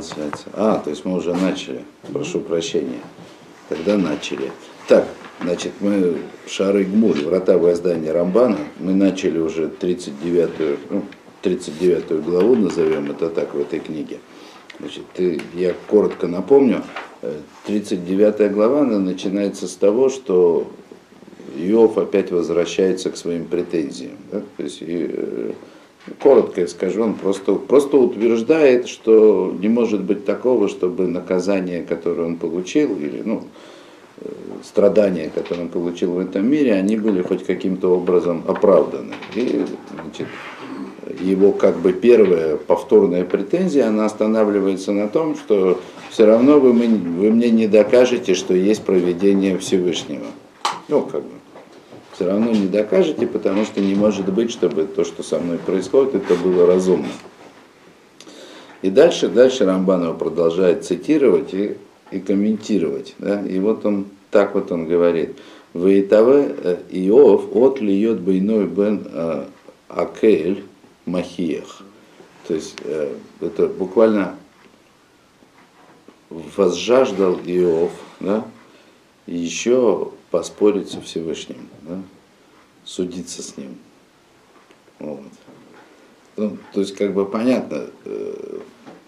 Трансляция. А, то есть мы уже начали. Прошу прощения. Тогда начали. Так, значит, мы Шары Гмуль, врата воздания Рамбана, мы начали уже 39-ю, ну, 39 главу, назовем это так, в этой книге. Значит, я коротко напомню, 39 глава она начинается с того, что Иов опять возвращается к своим претензиям. Да? То есть, коротко скажу, он просто, просто утверждает, что не может быть такого, чтобы наказание, которое он получил, или ну, э, страдания, которые он получил в этом мире, они были хоть каким-то образом оправданы. И значит, его как бы первая повторная претензия, она останавливается на том, что все равно вы, вы мне не докажете, что есть проведение Всевышнего. Ну, как бы все равно не докажете, потому что не может быть, чтобы то, что со мной происходит, это было разумно. И дальше, дальше Рамбанова продолжает цитировать и, и комментировать. Да? И вот он, так вот он говорит. Вейтаве э, Иов от льет бейной бен э, акель махиях. То есть э, это буквально возжаждал Иов, да, еще поспорить со Всевышним, да? судиться с ним. Вот. Ну, то есть, как бы понятно, э,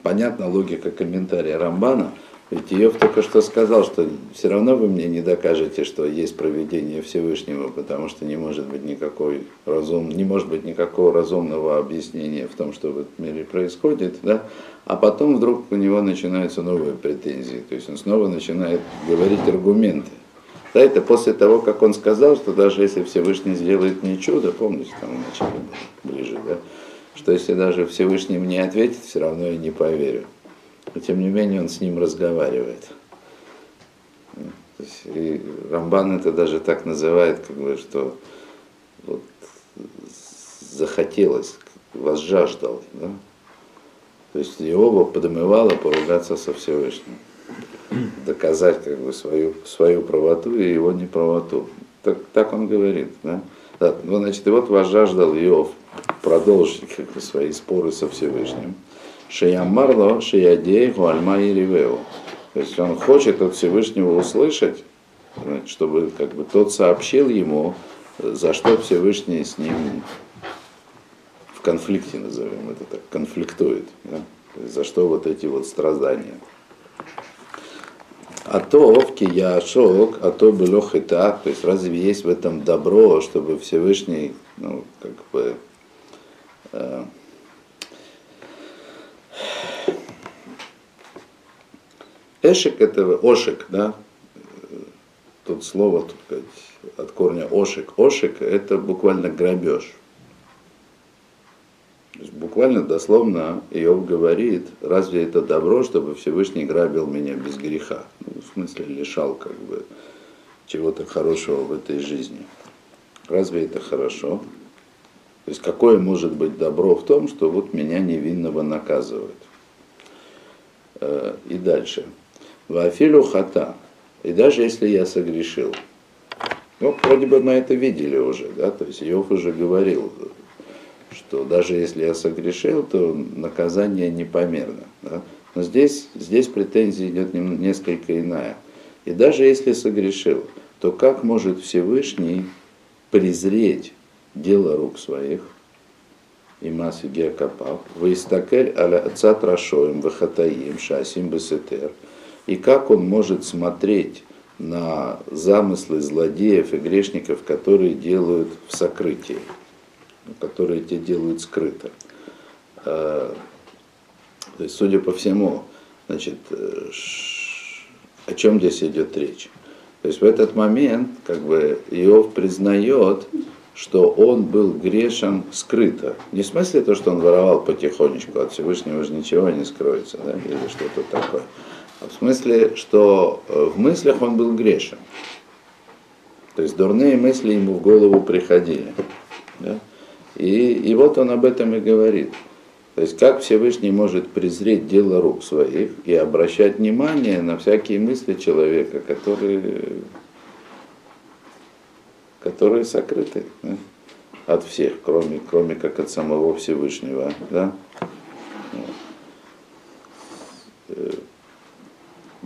понятна логика комментария Рамбана, ведь Иов только что сказал, что все равно вы мне не докажете, что есть проведение Всевышнего, потому что не может быть никакой разум, не может быть никакого разумного объяснения в том, что в этом мире происходит, да? а потом вдруг у него начинаются новые претензии, то есть он снова начинает говорить аргументы. Да, это после того, как он сказал, что даже если Всевышний сделает мне чудо, помните, там вначале ближе, да, что если даже Всевышний мне ответит, все равно я не поверю. Но тем не менее он с ним разговаривает. И Рамбан это даже так называет, как бы, что вот, захотелось, возжаждал. Да? То есть его подомывало поругаться со Всевышним доказать как бы свою, свою правоту и его неправоту. Так, так он говорит. Да? Да, ну, значит, и вот возжаждал Иов продолжить как бы, свои споры со Всевышним. Шиямарло, Шиядей, Гуальма и Ривеу. То есть он хочет от Всевышнего услышать, чтобы как бы тот сообщил ему, за что Всевышний с ним в конфликте, назовем это так, конфликтует. Да? За что вот эти вот страдания. А то в кияшок, а то было хита, то есть разве есть в этом добро, чтобы Всевышний, ну, как бы, э, Эшек это ошек, да, тут слово тут, от корня ошек. Ошек это буквально грабеж. Буквально дословно Иов говорит, разве это добро, чтобы Всевышний грабил меня без греха? Ну, в смысле лишал как бы чего-то хорошего в этой жизни. Разве это хорошо? То есть какое может быть добро в том, что вот меня невинного наказывают? Э, и дальше. Вафилю хата. И даже если я согрешил. Ну, вроде бы мы это видели уже, да, то есть Иов уже говорил, что даже если я согрешил, то наказание непомерно. Да? Но здесь, здесь претензия идет несколько иная. И даже если согрешил, то как может Всевышний презреть дело рук своих, и массы геокопав, вейстакель аля цатрашоем, вахатаим, шасим бесетер, и как он может смотреть на замыслы злодеев и грешников, которые делают в сокрытии которые те делают скрыто. А, то есть, судя по всему, значит, э, о чем здесь идет речь? То есть в этот момент как бы Иов признает, что он был грешен скрыто. Не в смысле то, что он воровал потихонечку, от Всевышнего же ничего не скроется, да, или что-то такое. А в смысле, что э, в мыслях он был грешен. То есть дурные мысли ему в голову приходили. Да? И, и вот он об этом и говорит. То есть как Всевышний может презреть дело рук своих и обращать внимание на всякие мысли человека, которые, которые сокрыты да, от всех, кроме, кроме как от самого Всевышнего. Да?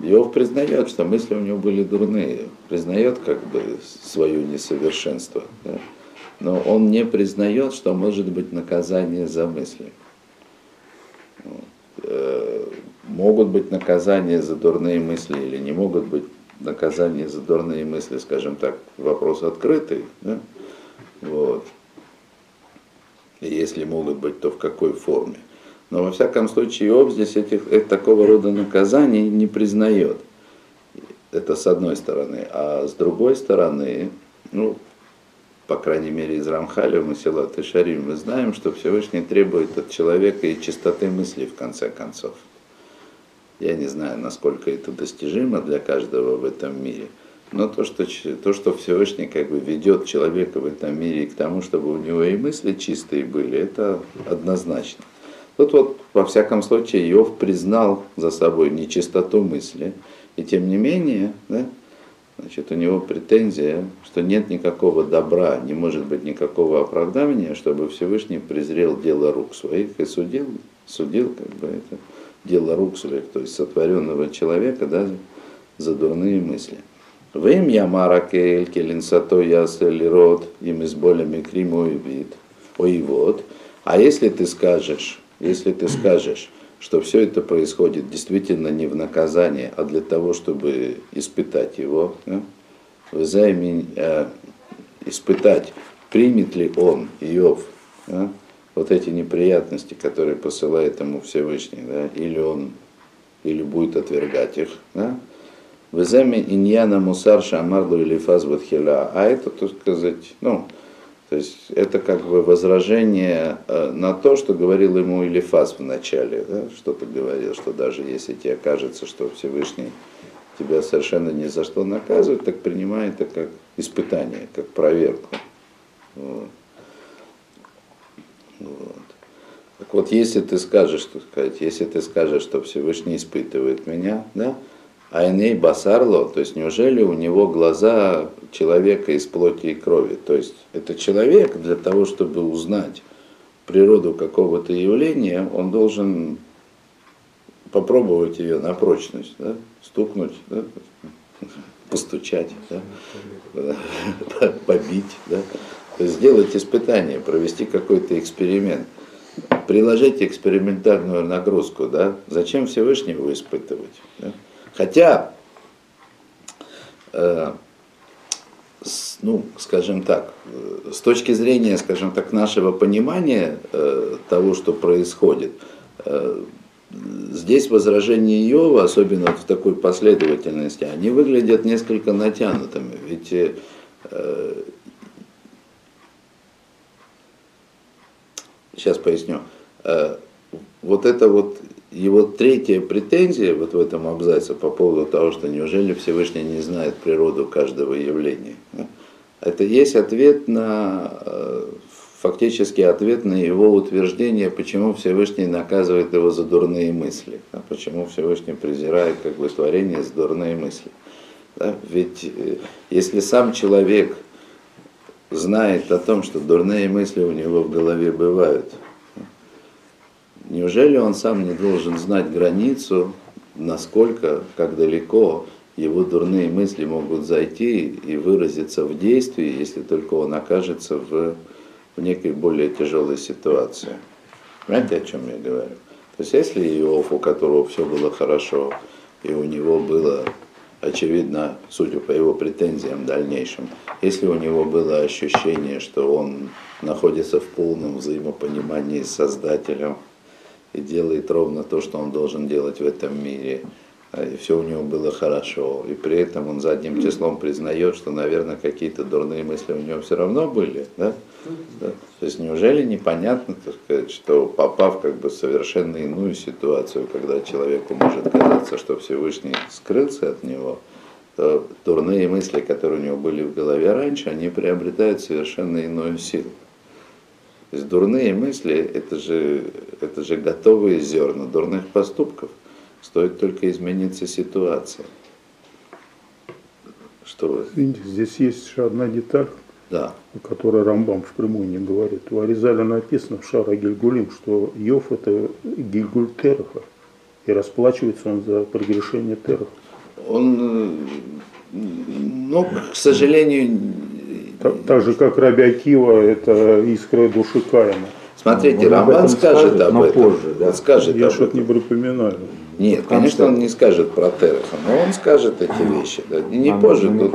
Иов признает, что мысли у него были дурные, признает как бы свое несовершенство, да? Но он не признает, что может быть наказание за мысли. Э, могут быть наказания за дурные мысли или не могут быть наказания за дурные мысли, скажем так, вопрос открытый. Да? Вот. И если могут быть, то в какой форме. Но во всяком случае Иов здесь этих, этих, такого рода наказаний не признает. Это с одной стороны. А с другой стороны, ну, по крайней мере, из Рамхаля мы села Тышарим, мы знаем, что Всевышний требует от человека и чистоты мысли в конце концов. Я не знаю, насколько это достижимо для каждого в этом мире. Но то, что, то, что Всевышний как бы ведет человека в этом мире к тому, чтобы у него и мысли чистые были, это однозначно. Тут вот, во всяком случае, Иов признал за собой нечистоту мысли, и тем не менее, да, значит, у него претензия, что нет никакого добра, не может быть никакого оправдания, чтобы Всевышний презрел дело рук своих и судил, судил как бы это дело рук своих, то есть сотворенного человека, да, за дурные мысли. Вим ямара кейль келинсато ясель род им из болями криму и вид, ой вот. А если ты скажешь, если ты скажешь, что все это происходит действительно не в наказание, а для того, чтобы испытать его, да? Э, испытать, примет ли он, Иов, да? вот эти неприятности, которые посылает ему Всевышний, да? или он или будет отвергать их. Да? Веземи иньяна мусар шамарду или фаз А это, так сказать, ну, то есть это как бы возражение э, на то, что говорил ему Илифас в начале, да, что ты говорил, что даже если тебе кажется, что Всевышний тебя совершенно ни за что наказывает, так принимай это как испытание, как проверку. Вот. Вот. Так вот, если ты скажешь, что сказать, если ты скажешь, что Всевышний испытывает меня, да, Айней Басарло, то есть неужели у него глаза человека из плоти и крови? То есть это человек для того, чтобы узнать природу какого-то явления, он должен попробовать ее на прочность, да? стукнуть, да? постучать, да? побить, да? Сделать испытание, провести какой-то эксперимент, приложить экспериментальную нагрузку, да? Зачем Всевышнего испытывать? Да? Хотя, э, с, ну, скажем так, э, с точки зрения, скажем так, нашего понимания э, того, что происходит, э, здесь возражения Иова, особенно в такой последовательности, они выглядят несколько натянутыми. Ведь э, сейчас поясню. Э, вот это вот его третья претензия вот в этом абзаце по поводу того, что неужели Всевышний не знает природу каждого явления, это есть ответ на, э, фактически ответ на его утверждение, почему Всевышний наказывает его за дурные мысли, а почему Всевышний презирает как бы творение за дурные мысли. Да? Ведь э, если сам человек знает о том, что дурные мысли у него в голове бывают, Неужели он сам не должен знать границу, насколько, как далеко его дурные мысли могут зайти и выразиться в действии, если только он окажется в, в некой более тяжелой ситуации. Понимаете, о чем я говорю? То есть если Иов, у которого все было хорошо, и у него было, очевидно, судя по его претензиям дальнейшим, если у него было ощущение, что он находится в полном взаимопонимании с Создателем, и делает ровно то, что он должен делать в этом мире. А, и все у него было хорошо. И при этом он задним числом признает, что, наверное, какие-то дурные мысли у него все равно были. Да? Да? То есть неужели непонятно, так сказать, что попав как бы в совершенно иную ситуацию, когда человеку может казаться, что Всевышний скрылся от него, то дурные мысли, которые у него были в голове раньше, они приобретают совершенно иную силу. То есть дурные мысли это же, это же готовые зерна дурных поступков. Стоит только измениться ситуация. Что вы? Извините, здесь есть еще одна деталь, да. о которой Рамбам впрямую не говорит. У Аризаля написано в Шара Гильгулим, что Йов это Гильгуль Терха. И расплачивается он за прегрешение терах. Он, ну, к сожалению... Так, так же, как Рабиакива, это искра души Каина. Смотрите, Рамбан скажет скажет об этом. Позже, да? скажет Я что-то не припоминаю. Нет, конечно, он не скажет про Тереха, но он скажет эти вещи. Да. И не позже, тут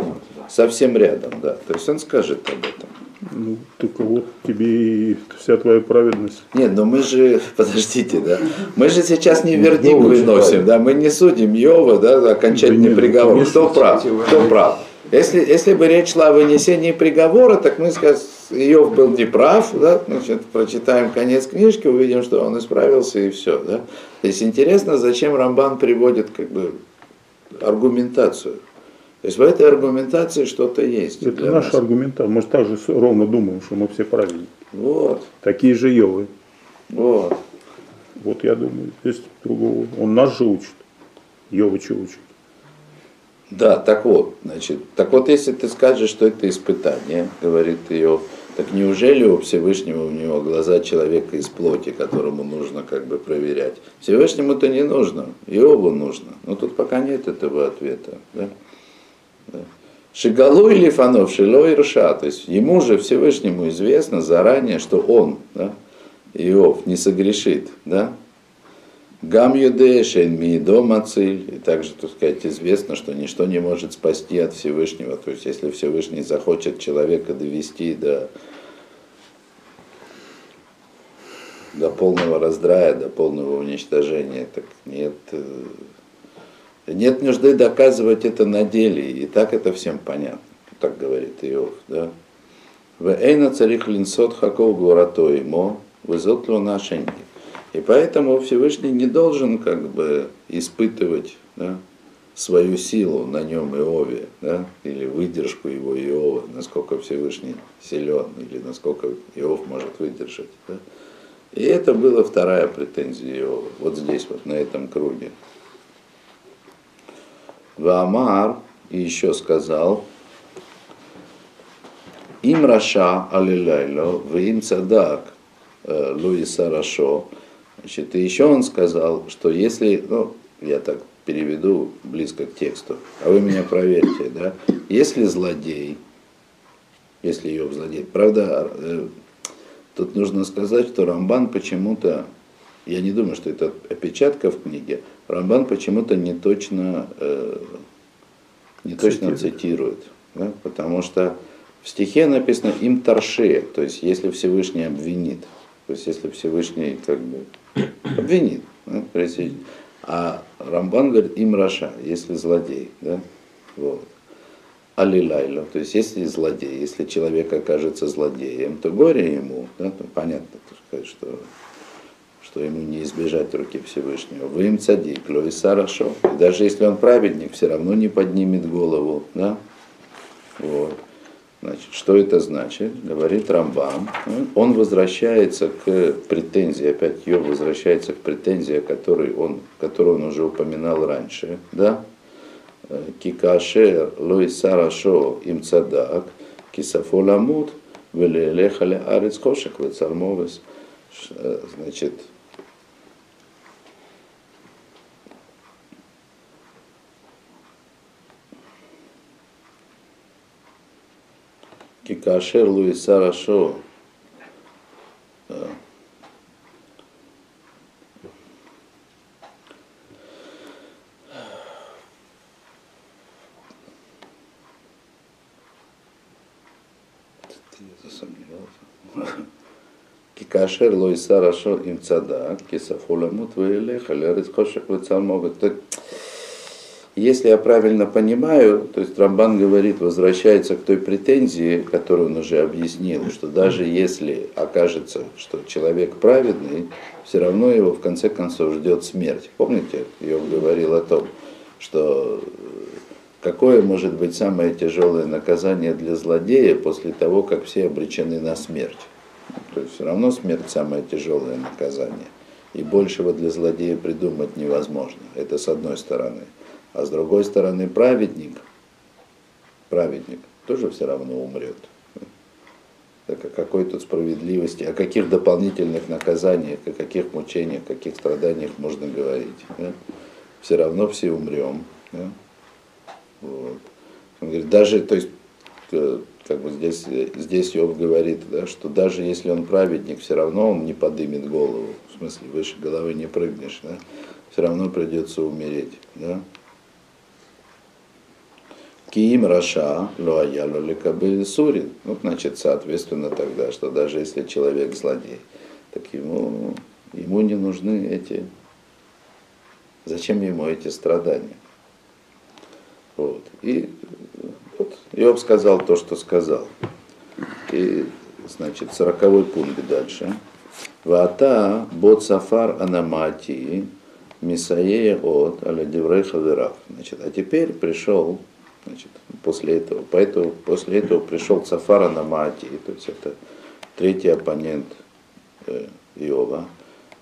совсем рядом, да. То есть он скажет об этом. Ну, только вот тебе и вся твоя праведность. Нет, но мы же, подождите, да, мы же сейчас не вердикт выносим, да, мы не судим Йова, да, окончательный да приговор. Кто прав? Кто прав? Если, если бы речь шла о вынесении приговора, так мы скажем, Иов был неправ, да, значит, прочитаем конец книжки, увидим, что он исправился и все. Да. То есть интересно, зачем Рамбан приводит как бы аргументацию. То есть в этой аргументации что-то есть. Это наша нас. аргументация. Мы же также ровно думаем, что мы все правильные. Вот. Такие же Йовы. Вот. Вот я думаю, здесь другого. Он нас же учит. Йовы что учит? Да, так вот, значит, так вот, если ты скажешь, что это испытание, говорит Иов, так неужели у Всевышнего у него глаза человека из плоти, которому нужно как бы проверять? Всевышнему-то не нужно, Иову нужно. Но тут пока нет этого ответа. Да? Да. Шигалу или фанов, шило и руша. То есть ему же Всевышнему известно заранее, что он, да, Иов, не согрешит. Да? Гам юдешен ми дома цель. И также, так сказать, известно, что ничто не может спасти от Всевышнего. То есть, если Всевышний захочет человека довести до, до полного раздрая, до полного уничтожения, так нет, э, нет нужды доказывать это на деле. И так это всем понятно. Так говорит Иов. Да? В эйна царих линсот хаков гурато ему, вызот нашеньки. И поэтому Всевышний не должен как бы испытывать да, свою силу на нем Иове, да, или выдержку его Иова, насколько Всевышний силен, или насколько Иов может выдержать. Да. И это была вторая претензия Иова, вот здесь, вот на этом круге. Ваамар еще сказал, им раша алилайло, в им цадак, э, Луиса Рашо, Значит, и еще он сказал, что если, ну, я так переведу близко к тексту, а вы меня проверьте, да, если злодей, если ее злодей, правда, э, тут нужно сказать, что Рамбан почему-то, я не думаю, что это опечатка в книге, Рамбан почему-то не точно, э, не точно цитирует, да, потому что в стихе написано им торше, то есть если Всевышний обвинит, то есть если Всевышний как бы обвинит. Да, а Рамбан говорит, им Раша, если злодей. Да? Вот. Алилайло, то есть если злодей, если человек окажется злодеем, то горе ему, да, то понятно, так сказать, что, что ему не избежать руки Всевышнего. Вы им цадик, лоиса хорошо. И даже если он праведник, все равно не поднимет голову. Да? Вот. Значит, что это значит? Говорит Рамбам. Он возвращается к претензии, опять ее возвращается к претензии, которой он, которую он уже упоминал раньше. Да? Кикашер лой сарашо им цадак, кисафоламут, велелехали арец кошек цармовес. Значит, כאשר לו יישא ראשו כי כאשר לא יישא ראשו עם צדק, כי ספו למות וילך על ארץ חושך וצר מוות. Если я правильно понимаю, то есть Рамбан говорит, возвращается к той претензии, которую он уже объяснил, что даже если окажется, что человек праведный, все равно его в конце концов ждет смерть. Помните, я говорил о том, что какое может быть самое тяжелое наказание для злодея после того, как все обречены на смерть. То есть все равно смерть самое тяжелое наказание. И большего для злодея придумать невозможно. Это с одной стороны. А с другой стороны, праведник, праведник тоже все равно умрет. Так о какой тут справедливости, о каких дополнительных наказаниях, о каких мучениях, о каких страданиях можно говорить. Да? Все равно все умрем. Да? Вот. Он говорит, даже, то есть, как бы здесь, здесь Йов говорит, да, что даже если он праведник, все равно он не подымет голову, в смысле, выше головы не прыгнешь, да, все равно придется умереть. Да? Киим Раша, Луая Лоликабы Сурин. Ну, значит, соответственно тогда, что даже если человек злодей, так ему, ему не нужны эти, зачем ему эти страдания? Вот. И вот, Иов сказал то, что сказал. И, значит, сороковой пункт дальше. Вата бот сафар анамати мисаея от аля Значит, а теперь пришел Значит, после этого, поэтому, после этого пришел Цафара на Маати, то есть это третий оппонент э, Иова,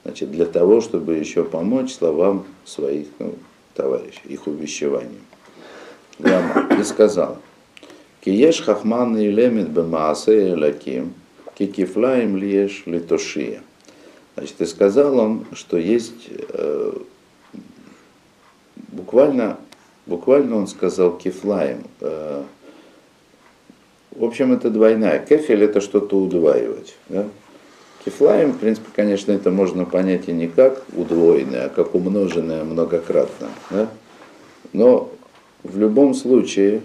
значит, для того, чтобы еще помочь словам своих ну, товарищей, их увещеваниям. Гама и сказал, Киеш хахман и лемит бемаасе лаким, кикифлаем лиеш литошия. Значит, и сказал он, что есть э, буквально Буквально он сказал кефлаем. Э, в общем, это двойная. Кефель это что-то удваивать. Да? Кефлаем, в принципе, конечно, это можно понять и не как удвоенное, а как умноженное многократно. Да? Но в любом случае,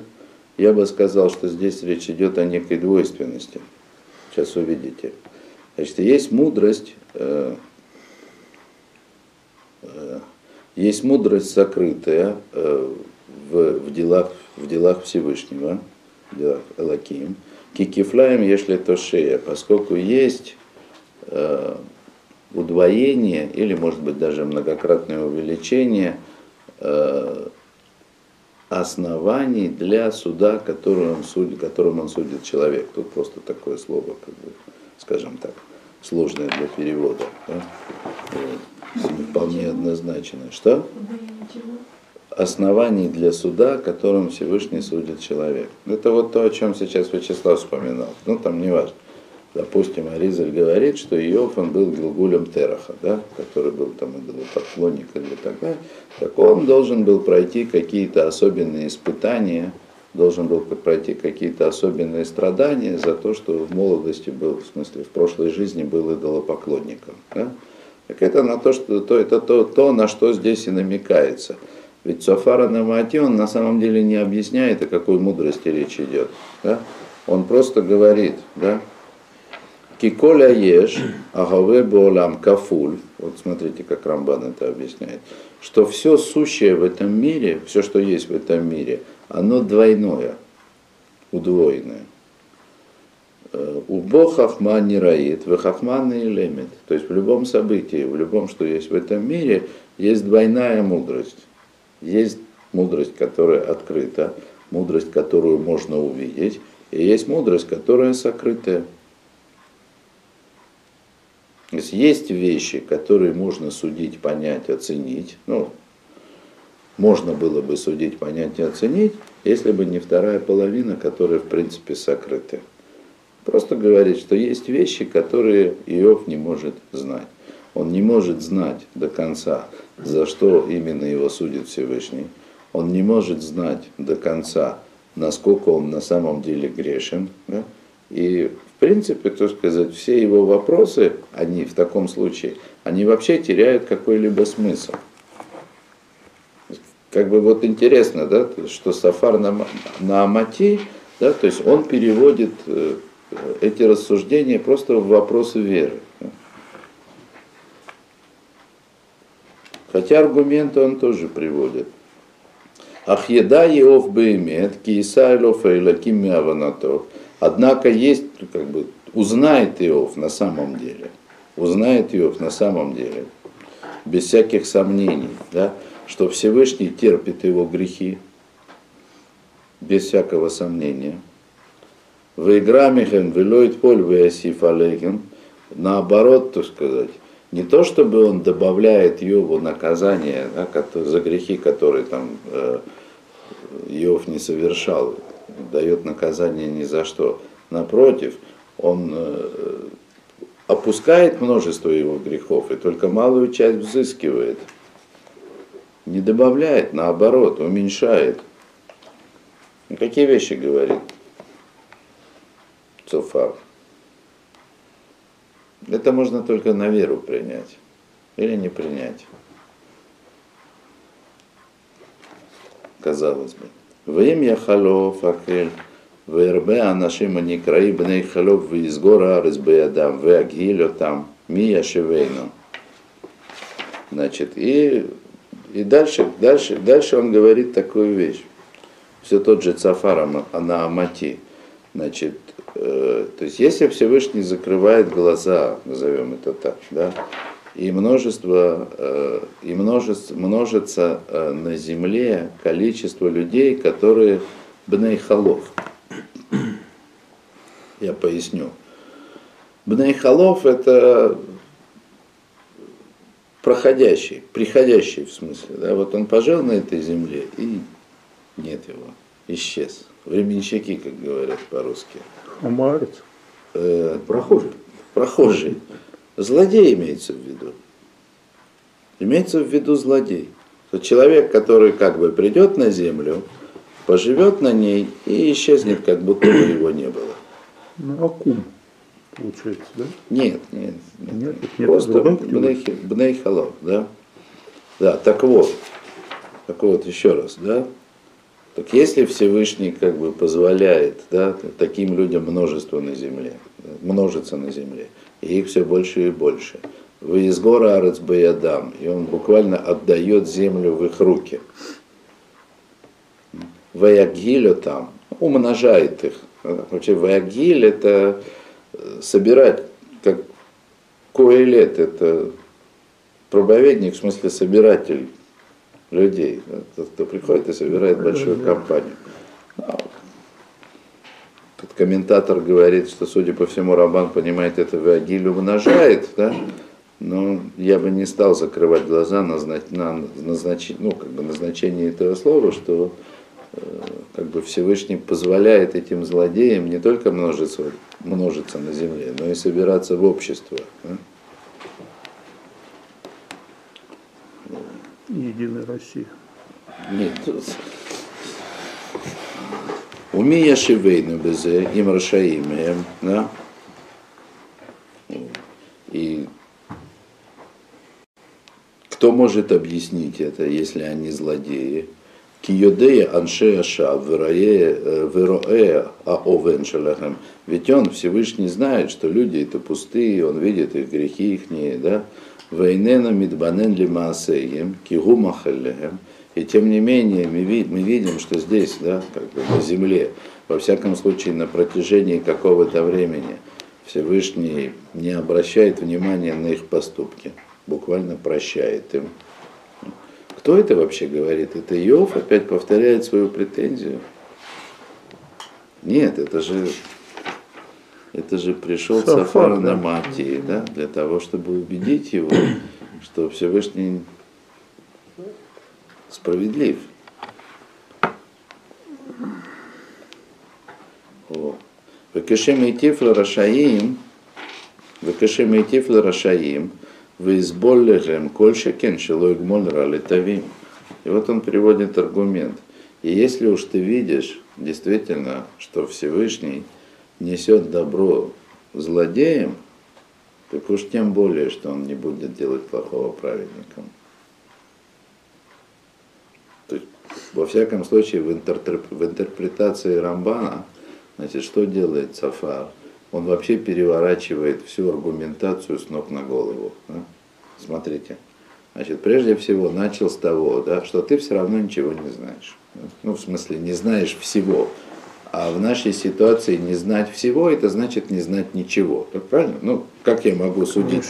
я бы сказал, что здесь речь идет о некой двойственности. Сейчас увидите. Значит, есть мудрость, э, э, есть мудрость сокрытая, э, в, делах, в делах Всевышнего, в делах Элаким, кикифлаем если то шея, поскольку есть э, удвоение или, может быть, даже многократное увеличение э, оснований для суда, которым он, судит, которым он судит человек. Тут просто такое слово, как бы, скажем так, сложное для перевода. Да? Вот. Вполне однозначно. Что? Оснований для суда, которым Всевышний судит человек. Это вот то, о чем сейчас Вячеслав вспоминал. Ну, там не важно. Допустим, Аризаль говорит, что Иов, он был Гилгулем Тераха, да, который был там идолопоклонник или так далее. Так он должен был пройти какие-то особенные испытания, должен был пройти какие-то особенные страдания за то, что в молодости был, в смысле, в прошлой жизни был идолопоклонником. Да? Так это на то, что то, это то, то, на что здесь и намекается – ведь Софара Намати, он на самом деле не объясняет, о какой мудрости речь идет. Да? Он просто говорит, да, Киколя еш, агаве болам кафуль. Вот смотрите, как Рамбан это объясняет. Что все сущее в этом мире, все, что есть в этом мире, оно двойное, удвоенное. Э, у Бога хахма не раит, в хахма не лемит. То есть в любом событии, в любом, что есть в этом мире, есть двойная мудрость. Есть мудрость, которая открыта, мудрость, которую можно увидеть, и есть мудрость, которая сокрытая. То есть есть вещи, которые можно судить, понять, оценить. Ну, можно было бы судить, понять и оценить, если бы не вторая половина, которая в принципе сокрыта. Просто говорит, что есть вещи, которые Иов не может знать. Он не может знать до конца, за что именно его судит Всевышний. Он не может знать до конца, насколько он на самом деле грешен. Да? И в принципе, то сказать, все его вопросы, они в таком случае, они вообще теряют какой-либо смысл. Как бы вот интересно, да, что Сафар на, на Амати, да, то есть он переводит э, эти рассуждения просто в вопросы веры. Хотя аргументы он тоже приводит. Ахьеда Иов Беймет, Киисайлов Эйлаким Миаванатов. Однако есть, как бы, узнает Иов на самом деле. Узнает Иов на самом деле. Без всяких сомнений, да, что Всевышний терпит его грехи. Без всякого сомнения. В играмихен велоид поль веасиф алейхен. Наоборот, так сказать, не то чтобы он добавляет Йову наказание да, за грехи, которые там э, Йов не совершал, дает наказание ни за что. Напротив, он э, опускает множество его грехов и только малую часть взыскивает. Не добавляет, наоборот, уменьшает. Какие вещи говорит Цуфар? Это можно только на веру принять или не принять. Казалось бы. Вим я халов ахель, вербе анашима некраи бней халов из гора разбе адам, веагилю там, мия шевейну. Значит, и, и дальше, дальше, дальше он говорит такую вещь. Все тот же Цафарам на Амати Значит, э, то есть если Всевышний закрывает глаза, назовем это так, да, и множество, э, и множество, множится э, на земле количество людей, которые бнейхалов, я поясню. Бнейхалов это проходящий, приходящий в смысле. Да? Вот он пожил на этой земле и нет его, исчез. Временщики, как говорят по-русски. Хамарец. Э, прохожий. Прохожий. Злодей имеется в виду. Имеется в виду злодей. То человек, который как бы придет на землю, поживет на ней и исчезнет, как будто бы его не было. Ну, акум, получается, да? Нет, нет. Нет, нет, нет просто бней, халов, да? Да, так вот, так вот, еще раз, да? Так если Всевышний как бы позволяет да, таким людям множество на земле, множиться на земле, и их все больше и больше, вы из гора Арец Баядам, и он буквально отдает землю в их руки. Ваягилю там, умножает их, Вообще вагиль это э, собирать, как коэлет, это проповедник, в смысле собиратель людей. Тот, кто приходит и собирает большую компанию. А тут комментатор говорит, что, судя по всему, Рабан понимает это вагиль умножает, да? но я бы не стал закрывать глаза на, на назнач... ну, как бы назначение этого слова, что как бы Всевышний позволяет этим злодеям не только множиться, множиться на земле, но и собираться в общество. Да? Единая Россия. Нет. Умия шивейну безе, им рашаим, да? И кто может объяснить это, если они злодеи? Киодея анше аша вероэ аовен шалахам. Ведь он Всевышний знает, что люди это пустые, он видит их грехи их, да? Вейнена мидбанен лимаасеем, кигу махаллехем. И тем не менее мы, мы видим, что здесь, да, как бы на земле, во всяком случае на протяжении какого-то времени, Всевышний не обращает внимания на их поступки, буквально прощает им. Кто это вообще говорит? Это Иов опять повторяет свою претензию? Нет, это же, это же пришел Сафар на Матии, да, для того, чтобы убедить его, что Всевышний справедлив. Векешем и тифла рашаим, векешем и тифла рашаим, Визболлехем кольшакен шилой гмольра летавим. И вот он приводит аргумент. И если уж ты видишь действительно, что Всевышний несет добро злодеям, так уж тем более, что он не будет делать плохого праведником. То есть, во всяком случае, в, интерпре- в интерпретации Рамбана, значит, что делает Сафар? он вообще переворачивает всю аргументацию с ног на голову. Да? Смотрите. Значит, прежде всего начал с того, да, что ты все равно ничего не знаешь. Ну, в смысле, не знаешь всего. А в нашей ситуации не знать всего, это значит не знать ничего. Так правильно? Ну, как я могу судить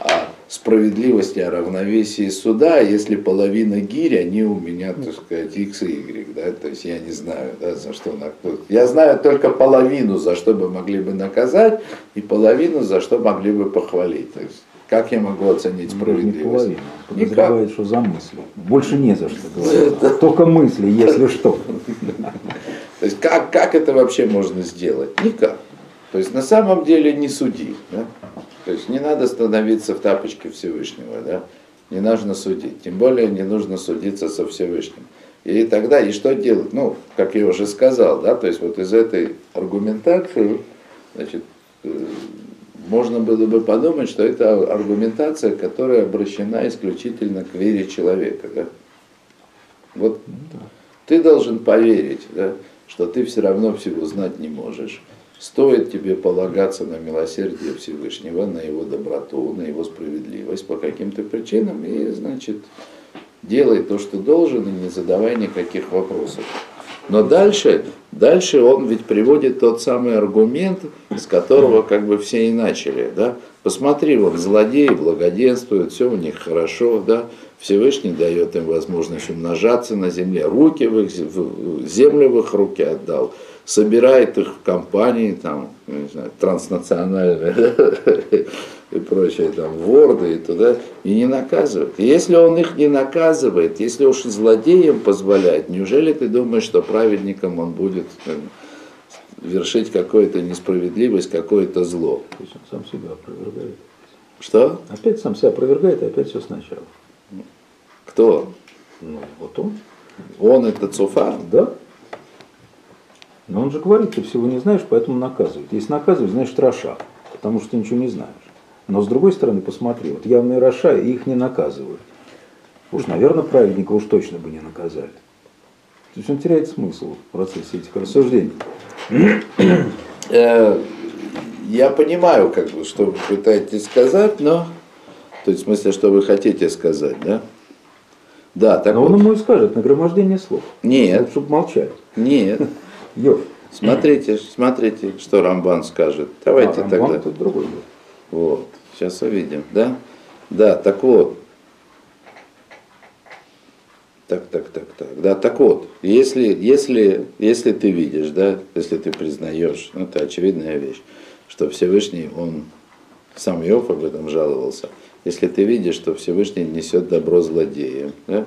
о справедливости, о равновесии суда, если половина гирь, они у меня, так сказать, x и y, да, то есть я не знаю, да, за что наказать. Я знаю только половину, за что бы могли бы наказать, и половину, за что могли бы похвалить. То есть, как я могу оценить справедливость? Не Подозревает, что за мысли. Больше не за что говорить. Только мысли, если что. То есть как, как это вообще можно сделать? Никак. То есть на самом деле не суди. Да? То есть не надо становиться в тапочке Всевышнего. Да? Не нужно судить. Тем более не нужно судиться со Всевышним. И тогда, и что делать? Ну, как я уже сказал, да, то есть вот из этой аргументации, значит, э, можно было бы подумать, что это аргументация, которая обращена исключительно к вере человека. Да? Вот ты должен поверить, да, что ты все равно всего знать не можешь. Стоит тебе полагаться на милосердие Всевышнего, на его доброту, на его справедливость по каким-то причинам, и, значит, делай то, что должен, и не задавай никаких вопросов. Но дальше, дальше он ведь приводит тот самый аргумент, с которого как бы все и начали. Да? Посмотри, вот злодеи благоденствуют, все у них хорошо, да? Всевышний дает им возможность умножаться на земле, руки в их, землю в их руки отдал, собирает их в компании, там, не знаю, транснациональные и прочее, там, ворды и туда, и не наказывает. И если он их не наказывает, если уж злодеям позволяет, неужели ты думаешь, что праведником он будет там, вершить какую-то несправедливость, какое-то зло? То есть он сам себя опровергает. Что? Опять сам себя опровергает, и опять все сначала. Кто? Ну, вот он. Он это Цуфар? Да. Но он же говорит, ты всего не знаешь, поэтому наказывает. Если наказывает, значит רשע, потому что ты ничего не знаешь. Но с другой стороны, посмотри, вот явные רשע, их не наказывают. Уж, наверное, праведника уж точно бы не наказали. То есть он теряет смысл в процессе этих рассуждений. Э, я понимаю, как бы, что вы пытаетесь сказать, но... То есть в смысле, что вы хотите сказать, да? Да, так Но вот. он ему и скажет, нагромождение слов. Нет. Чтобы молчать. Нет. Йов. Смотрите, смотрите, что Рамбан скажет. Давайте а, Рамбан тогда. другой был. Вот, сейчас увидим, да? Да, так вот. Так, так, так, так. Да, так вот, если, если, если ты видишь, да, если ты признаешь, ну, это очевидная вещь, что Всевышний, он, сам Иов об этом жаловался, если ты видишь, что Всевышний несет добро злодеям, да,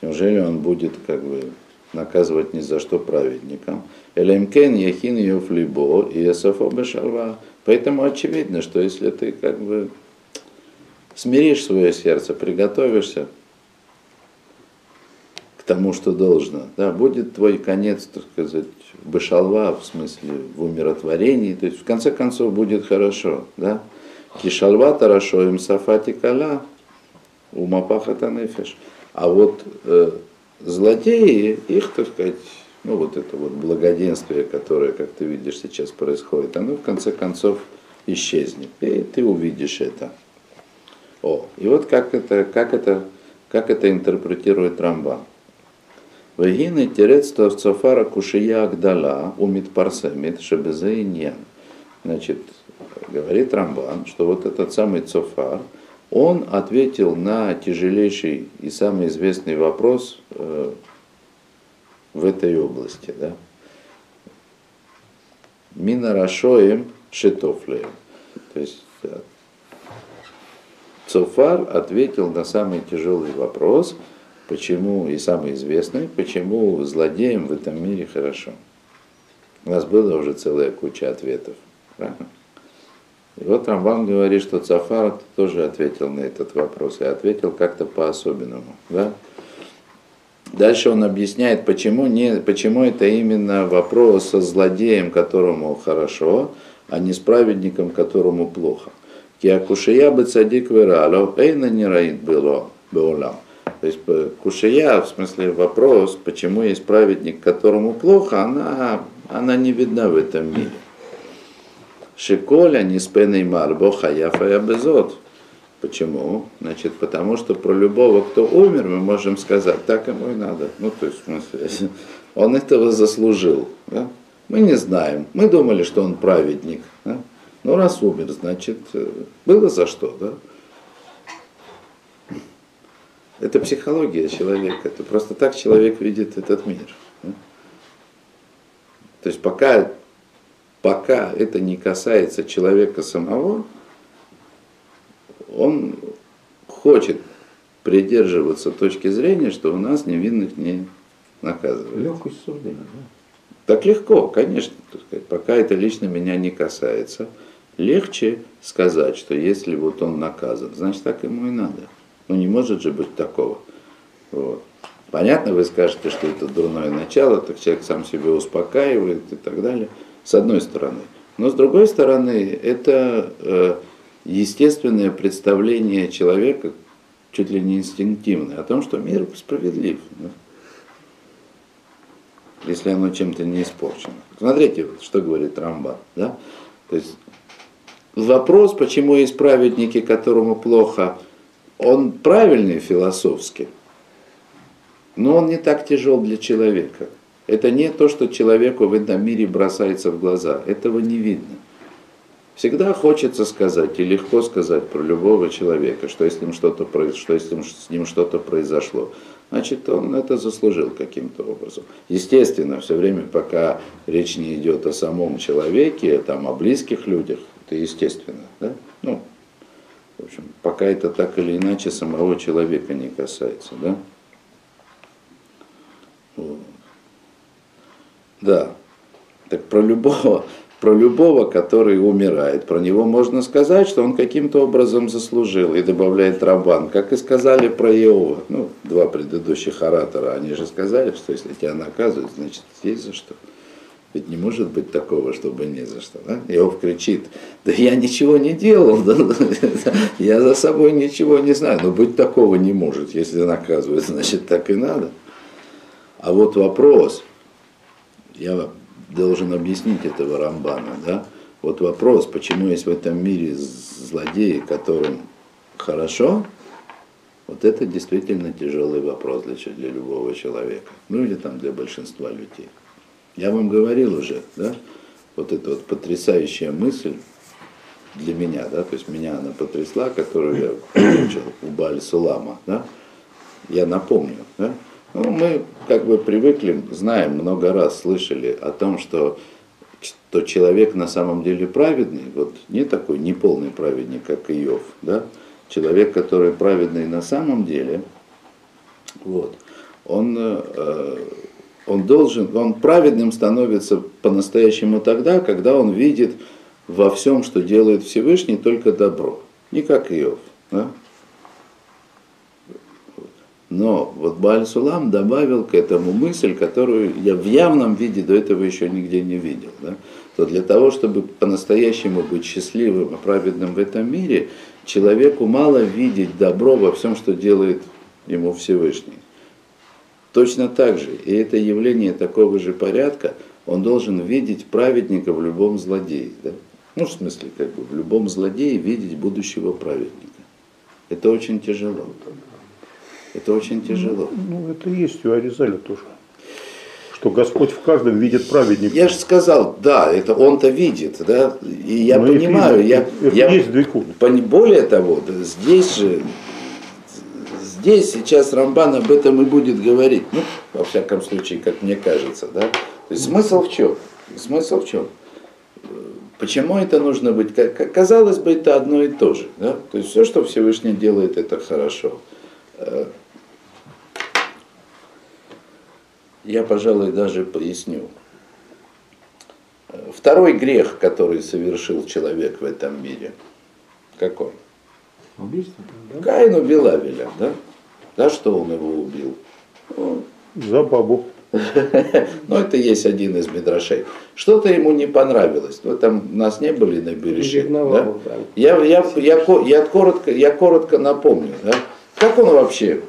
неужели он будет как бы наказывать ни за что праведникам? Элемкен яхин юфлибо и эсофо бешалва. Поэтому очевидно, что если ты как бы смиришь свое сердце, приготовишься к тому, что должно, да, будет твой конец, так сказать, бешалва, в смысле в умиротворении, то есть в конце концов будет хорошо, да. Кишалва хорошо им сафати кала, умапахата нефеш. А вот э, злодеи, их, так сказать, ну вот это вот благоденствие, которое, как ты видишь, сейчас происходит, оно в конце концов исчезнет. И ты увидишь это. О, и вот как это, как это, как это интерпретирует Рамбан. Вегины терецтва цофара кушия агдала умит парсамит шебезаиньян. Значит, говорит Рамбан, что вот этот самый цофар, он ответил на тяжелейший и самый известный вопрос э, в этой области. Да? Минарашоем шитофлеем. То есть да, Цофар ответил на самый тяжелый вопрос, почему, и самый известный, почему злодеям в этом мире хорошо. У нас было уже целая куча ответов. Правильно? И вот Рамбан говорит, что Цафар тоже ответил на этот вопрос, и ответил как-то по-особенному. Да? Дальше он объясняет, почему, не, почему это именно вопрос со злодеем, которому хорошо, а не с праведником, которому плохо. Киакушия бы цадик вирало, эйна не раит было беолам. То есть кушия, в смысле вопрос, почему есть праведник, которому плохо, она, она не видна в этом мире. Шиколя не спеней марбо хаяфа я безот. Почему? Значит, потому что про любого, кто умер, мы можем сказать, так ему и надо. Ну, то есть, в смысле, он этого заслужил. Да? Мы не знаем. Мы думали, что он праведник. Да? Ну, раз умер, значит, э, было за что, да? Это психология человека. Это просто так человек видит этот мир. Да? То есть пока, пока это не касается человека самого, он хочет придерживаться точки зрения, что у нас невинных не наказывают. Легкость суждения, да? Так легко, конечно, сказать, пока это лично меня не касается. Легче сказать, что если вот он наказан, значит так ему и надо. Ну не может же быть такого. Вот. Понятно, вы скажете, что это дурное начало, так человек сам себя успокаивает и так далее, с одной стороны. Но с другой стороны, это э, естественное представление человека, чуть ли не инстинктивное, о том, что мир справедлив. Если оно чем-то не испорчено. Смотрите, что говорит Рамбан. Да? То есть вопрос, почему есть праведники, которому плохо, он правильный философски, но он не так тяжел для человека. Это не то, что человеку в этом мире бросается в глаза. Этого не видно. Всегда хочется сказать, и легко сказать про любого человека, что если, что-то, что если с ним что-то произошло, значит, он это заслужил каким-то образом. Естественно, все время, пока речь не идет о самом человеке, там, о близких людях, это естественно. Да? Ну, в общем, пока это так или иначе самого человека не касается. Да? Да. Так про любого, про любого, который умирает, про него можно сказать, что он каким-то образом заслужил, и добавляет Рамбан, как и сказали про Иова, ну, два предыдущих оратора, они же сказали, что если тебя наказывают, значит, есть за что. Ведь не может быть такого, чтобы не за что. Да? Иов кричит, да я ничего не делал, я за собой ничего не знаю. Но быть такого не может. Если наказывают, значит так и надо. А вот вопрос, я должен объяснить этого Рамбана, да? Вот вопрос, почему есть в этом мире злодеи, которым хорошо, вот это действительно тяжелый вопрос для, для любого человека. Ну или там для большинства людей. Я вам говорил уже, да, вот эта вот потрясающая мысль для меня, да, то есть меня она потрясла, которую я получил у Баль Сулама, да, я напомню, да, ну, мы как бы привыкли, знаем, много раз слышали о том, что, что человек на самом деле праведный, вот не такой неполный праведник, как Иов, да, человек, который праведный на самом деле, вот, он э, он должен, он праведным становится по-настоящему тогда, когда он видит во всем, что делает Всевышний, только добро. Не как Иов. Да? Но вот Бааль Сулам добавил к этому мысль, которую я в явном виде до этого еще нигде не видел. Да? То для того, чтобы по-настоящему быть счастливым и праведным в этом мире, человеку мало видеть добро во всем, что делает ему Всевышний. Точно так же, и это явление такого же порядка, он должен видеть праведника в любом злодее. Да? Ну, в смысле, как бы в любом злодее видеть будущего праведника. Это очень тяжело. Это очень тяжело. Ну, ну это есть у Аризаля тоже. Что Господь в каждом видит праведника. Я же сказал, да, это он-то видит, да, и я Но понимаю, это, я, это я, есть более того, здесь же здесь сейчас Рамбан об этом и будет говорить. Ну, во всяком случае, как мне кажется. Да? То есть смысл в чем? Смысл в чем? Почему это нужно быть? Казалось бы, это одно и то же. Да? То есть все, что Всевышний делает, это хорошо. Э, я, пожалуй, даже поясню. Второй грех, который совершил человек в этом мире, какой? Убийство. Да? Каин убил Авеля, да? За что он его убил? За бабу. Ну, это есть один из мидрашей. Что-то ему не понравилось. Вы там нас не были на береже. Да? Я, я, я, я, коротко, я коротко напомню. Да? Как он вообще?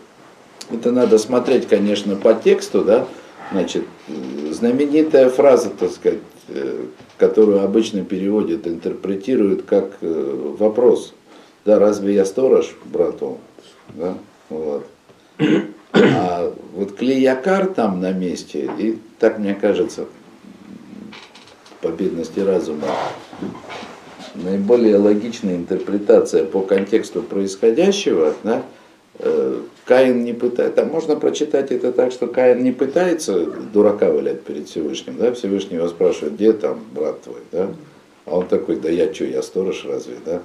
Это надо смотреть, конечно, по тексту, да? Значит, знаменитая фраза, так сказать, э, которую обычно переводят, интерпретируют как э, вопрос. Да, разве я сторож брату? Да? Вот. А вот Клеякар там на месте, и так мне кажется, по бедности разума, наиболее логичная интерпретация по контексту происходящего, да, Каин не пытается, там можно прочитать это так, что Каин не пытается дурака валять перед Всевышним, да, Всевышний его спрашивает, где там брат твой, да, а он такой, да я что, я сторож разве, да,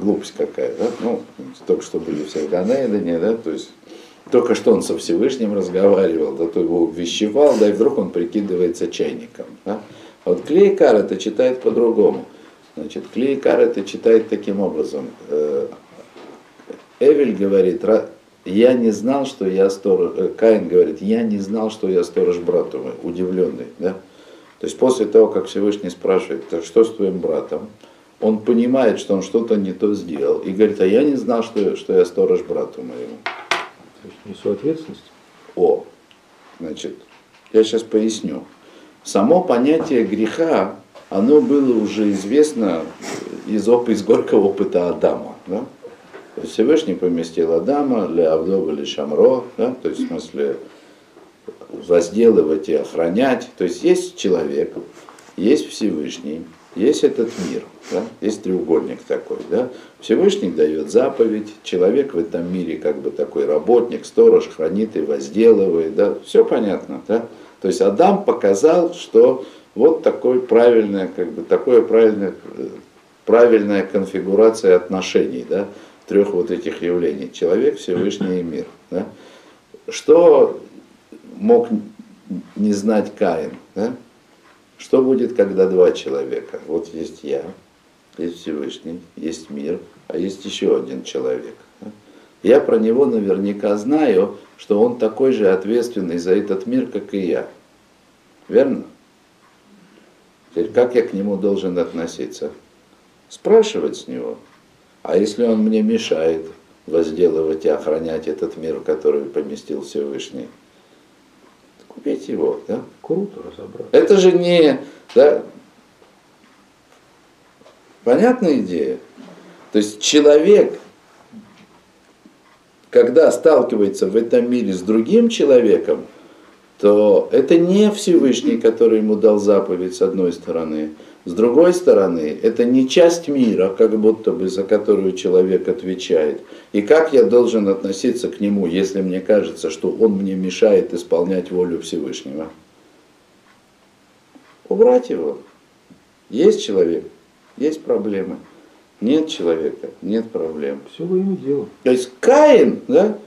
глупость какая, да, ну, только что были все в Ганейдене, да, то есть только что он со Всевышним разговаривал, да то его вещевал, да и вдруг он прикидывается чайником. Да? А вот Клейкар это читает по-другому. Значит, Клейкар это читает таким образом. Эвель говорит, я не знал, что я сторож, э, Каин говорит, я не знал, что я сторож брату мой, удивленный, да? То есть после того, как Всевышний спрашивает, так что с твоим братом, он понимает, что он что-то не то сделал, и говорит, а я не знал, что, что я сторож брату моему. То есть несу ответственность? О, значит, я сейчас поясню. Само понятие греха, оно было уже известно из, из горького опыта Адама. Да? Всевышний поместил Адама для Авдова или Шамро, да? то есть в смысле возделывать и охранять. То есть есть человек, есть Всевышний, есть этот мир, да? есть треугольник такой. Да? Всевышний дает заповедь, человек в этом мире как бы такой работник, сторож, хранит и возделывает. Да? Все понятно. Да? То есть Адам показал, что вот такой правильная, как бы, такое правильное, правильная конфигурация отношений, да, трех вот этих явлений. Человек, Всевышний и мир. Да? Что мог не знать Каин. Да? Что будет, когда два человека? Вот есть я, есть Всевышний, есть мир, а есть еще один человек. Да? Я про него наверняка знаю, что он такой же ответственный за этот мир, как и я. Верно? Теперь как я к нему должен относиться? Спрашивать с него. А если он мне мешает возделывать и охранять этот мир, который поместил Всевышний? купить его. Да? Круто разобрать. Это же не... Да? Понятная идея? То есть человек, когда сталкивается в этом мире с другим человеком, то это не Всевышний, который ему дал заповедь с одной стороны, с другой стороны, это не часть мира, как будто бы за которую человек отвечает. И как я должен относиться к нему, если мне кажется, что он мне мешает исполнять волю Всевышнего? Убрать его. Есть человек, есть проблемы. Нет человека, нет проблем. Все во имя дела. То есть Каин, да,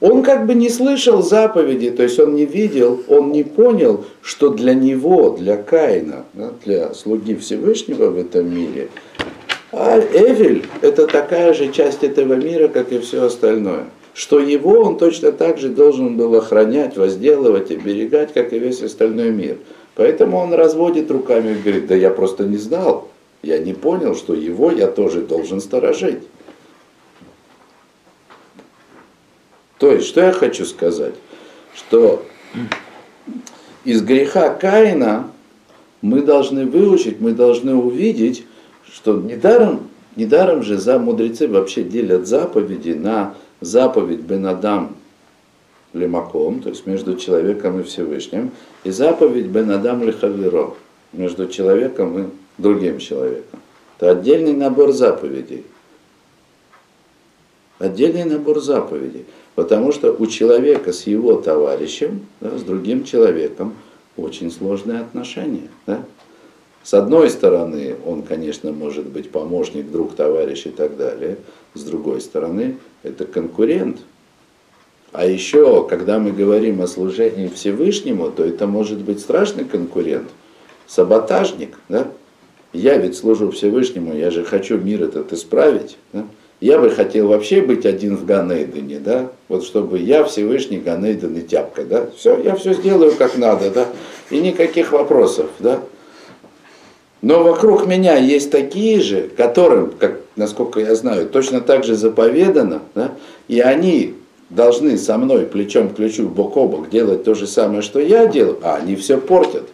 он как бы не слышал заповеди, то есть он не видел, он не понял, что для него, для Каина, для слуги Всевышнего в этом мире, а Эвель – это такая же часть этого мира, как и все остальное. Что его он точно так же должен был охранять, возделывать, оберегать, как и весь остальной мир. Поэтому он разводит руками и говорит, да я просто не знал, я не понял, что его я тоже должен сторожить. То есть, что я хочу сказать? Что из греха Каина мы должны выучить, мы должны увидеть, что недаром, недаром же за мудрецы вообще делят заповеди на заповедь Бенадам Лемаком, то есть между человеком и Всевышним, и заповедь Бенадам Лехаверо, между человеком и другим человеком. Это отдельный набор заповедей. Отдельный набор заповедей. Потому что у человека с его товарищем, да, с другим человеком, очень сложные отношения. Да? С одной стороны, он, конечно, может быть помощник, друг, товарищ и так далее. С другой стороны, это конкурент. А еще, когда мы говорим о служении Всевышнему, то это может быть страшный конкурент, саботажник. Да? Я ведь служу Всевышнему, я же хочу мир этот исправить. Да? Я бы хотел вообще быть один в Ганейдене, да, вот чтобы я Всевышний Ганейден и тяпка, да, все, я все сделаю как надо, да, и никаких вопросов, да. Но вокруг меня есть такие же, которым, как, насколько я знаю, точно так же заповедано, да, и они должны со мной плечом к плечу, бок о бок делать то же самое, что я делаю, а они все портят.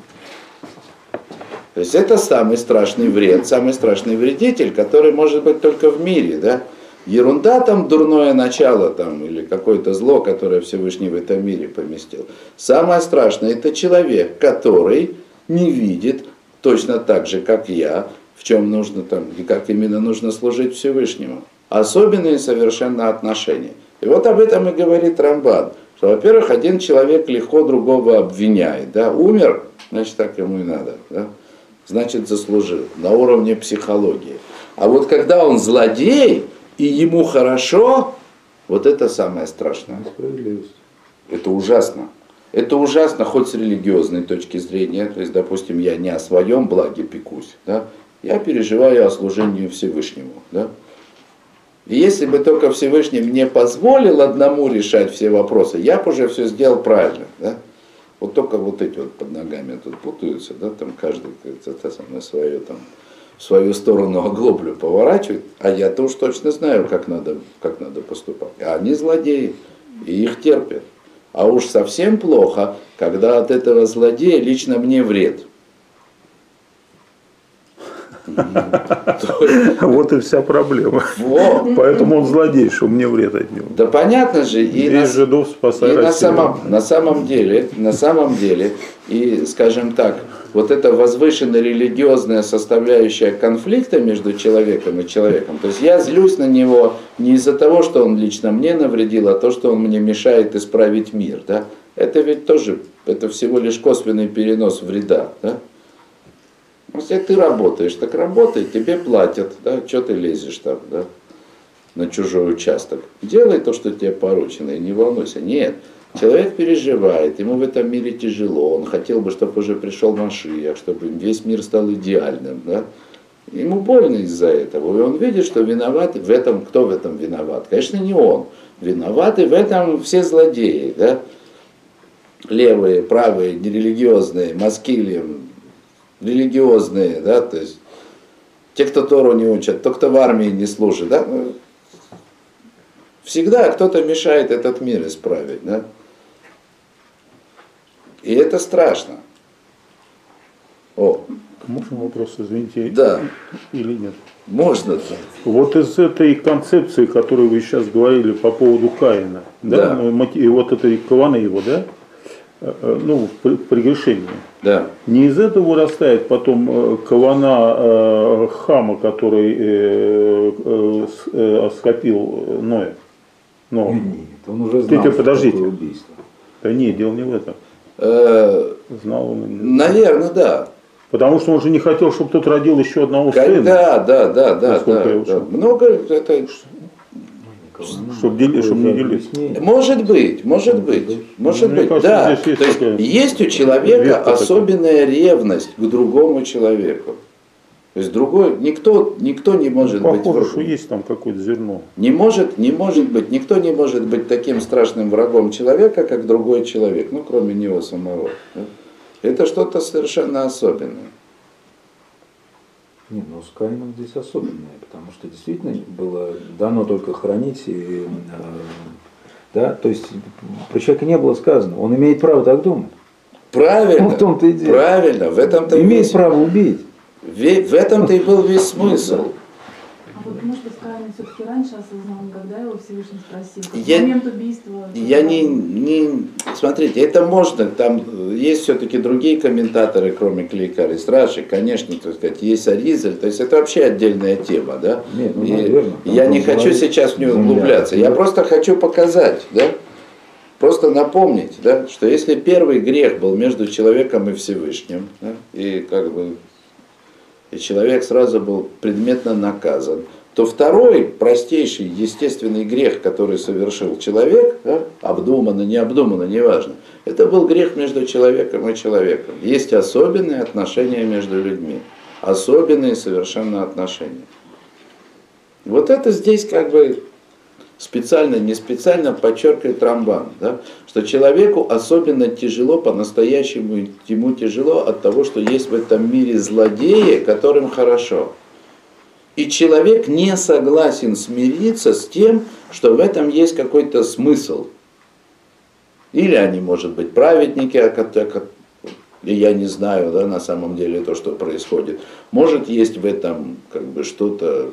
То есть это самый страшный вред, самый страшный вредитель, который может быть только в мире, да ерунда там, дурное начало там, или какое-то зло, которое Всевышний в этом мире поместил. Самое страшное это человек, который не видит точно так же, как я, в чем нужно там, и как именно нужно служить Всевышнему. Особенные совершенно отношения. И вот об этом и говорит Рамбан, что, во-первых, один человек легко другого обвиняет, да, умер, значит, так ему и надо, да, значит, заслужил, на уровне психологии. А вот когда он злодей, и ему хорошо, Вот это самое страшное. Справедливость. Это ужасно. Это ужасно хоть с религиозной точки зрения. То есть, допустим, я не о своем благе пекусь. Да? Я переживаю о служении Всевышнему. Да? И если бы только Всевышний мне позволил одному решать все вопросы, я бы уже все сделал правильно. Да? Вот только вот эти вот под ногами тут путаются, да, там каждый это самое свое там свою сторону оглоблю поворачивает, а я-то уж точно знаю, как надо, как надо поступать. А они злодеи, и их терпят. А уж совсем плохо, когда от этого злодея лично мне вред. Вот и вся проблема. Поэтому он злодей, что мне вред от него. Да понятно же. И на, жидов спасай и на самом, на самом деле, на самом деле, и скажем так, вот эта возвышенная религиозная составляющая конфликта между человеком и человеком. То есть я злюсь на него не из-за того, что он лично мне навредил, а то, что он мне мешает исправить мир. Да? Это ведь тоже, это всего лишь косвенный перенос вреда. Да? Если ты работаешь, так работай, тебе платят, да, что ты лезешь там, да, на чужой участок. Делай то, что тебе поручено, и не волнуйся. Нет, человек переживает, ему в этом мире тяжело, он хотел бы, чтобы уже пришел Машиях, чтобы весь мир стал идеальным, да. Ему больно из-за этого, и он видит, что виноват в этом, кто в этом виноват? Конечно, не он. Виноваты в этом все злодеи, да, левые, правые, нерелигиозные, маскили, религиозные, да, то есть те, кто Тору не учат, то, кто в армии не служит, да, ну, всегда кто-то мешает этот мир исправить, да. И это страшно. О. Можно вопрос, извините? Да. Или нет? Можно. -то. Вот из этой концепции, которую вы сейчас говорили по поводу Каина, да, да. И вот этой Каваны его, да, ну, в прегрешении. Да. Не из этого вырастает потом э, кавана хама, который скопил Ноя. Но. Нет, он уже знал, Ты, подождите. убийство. Да нет, дело не в этом. Знал он. Наверное, да. Потому что он же не хотел, чтобы тот родил еще одного сына. Да, да, да, да. да, да. Много это чтобы, дели, чтобы не делить. Может быть, может быть, может Мне быть, кажется, да. Есть, То есть, есть у человека особенная такая. ревность к другому человеку. То есть другой, никто, никто не может ну, быть... Похоже, что есть там какое-то зерно. Не может, не может быть, никто не может быть таким страшным врагом человека, как другой человек, ну, кроме него самого. Это что-то совершенно особенное. Не, ну с Каином здесь особенное, потому что действительно было дано только хранить и, э, да, то есть про человека не было сказано, он имеет право так думать. Правильно. в том-то и дело. Правильно, в этом-то имеет право убить. В, в этом-то и был весь смысл. Может Каин все-таки раньше осознал, когда его Всевышний спросил, я, момент убийства? Я не, не, смотрите, это можно, там есть все-таки другие комментаторы, кроме Клика Раши, конечно, так сказать, есть Аризель, то есть это вообще отдельная тема, да? Нет, ну, наверное, я не хочу сейчас в нее углубляться, я просто хочу показать, да? Просто напомнить, да, что если первый грех был между человеком и Всевышним, да, и как бы и человек сразу был предметно наказан, то второй, простейший, естественный грех, который совершил человек, да, обдуманно, необдуманно, неважно, это был грех между человеком и человеком. Есть особенные отношения между людьми, особенные совершенно отношения. Вот это здесь как бы специально, не специально подчеркивает Рамбан, да, что человеку особенно тяжело, по-настоящему ему тяжело от того, что есть в этом мире злодеи, которым хорошо. И человек не согласен смириться с тем, что в этом есть какой-то смысл. Или они, может быть, праведники, я не знаю, да, на самом деле то, что происходит. Может, есть в этом как бы что-то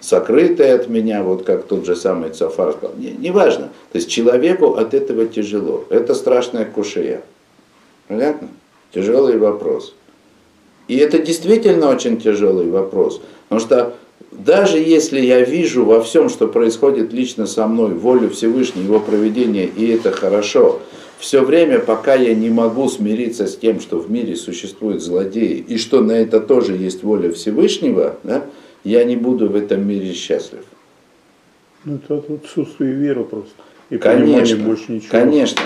сокрытое от меня, вот как тот же самый Цафар сказал. Не, неважно. То есть человеку от этого тяжело. Это страшная кушая. Понятно? Тяжелый вопрос. И это действительно очень тяжелый вопрос. Потому что даже если я вижу во всем, что происходит лично со мной, волю Всевышнего, его проведение, и это хорошо, все время, пока я не могу смириться с тем, что в мире существуют злодеи, и что на это тоже есть воля Всевышнего, да, я не буду в этом мире счастлив. Ну, это отсутствие веры просто. И конечно, больше ничего. Конечно,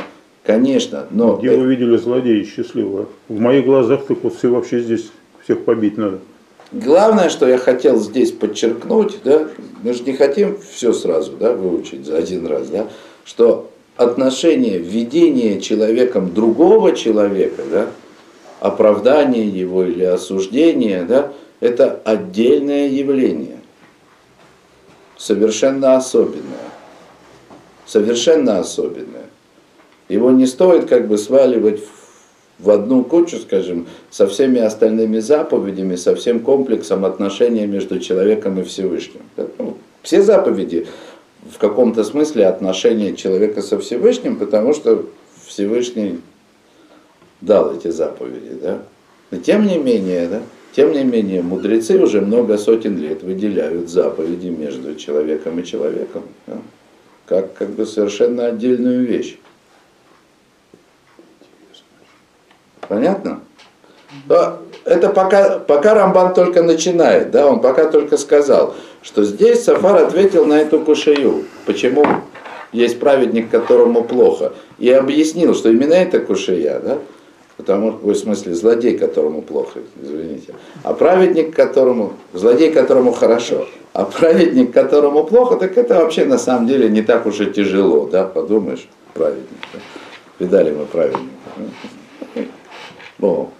конечно. Но Где вы видели злодея счастливого? В моих глазах так вот все вообще здесь всех побить надо. Главное, что я хотел здесь подчеркнуть, да, мы же не хотим все сразу да, выучить за один раз, да, что отношение, введение человеком другого человека, да, оправдание его или осуждение, да, это отдельное явление, совершенно особенное. Совершенно особенное. Его не стоит как бы сваливать в одну кучу, скажем, со всеми остальными заповедями, со всем комплексом отношений между человеком и Всевышним. Ну, все заповеди в каком-то смысле отношения человека со Всевышним, потому что Всевышний дал эти заповеди. Да? Но тем не менее, да, тем не менее, мудрецы уже много сотен лет выделяют заповеди между человеком и человеком, да? как, как бы совершенно отдельную вещь. Понятно? Но это пока, пока Рамбан только начинает, да, он пока только сказал, что здесь Сафар ответил на эту кушаю, почему есть праведник, которому плохо, и объяснил, что именно это кушая, да, потому что, в смысле, злодей, которому плохо, извините, а праведник, которому, злодей, которому хорошо, а праведник, которому плохо, так это вообще на самом деле не так уж и тяжело, да, подумаешь, праведник, да? видали мы праведника. О.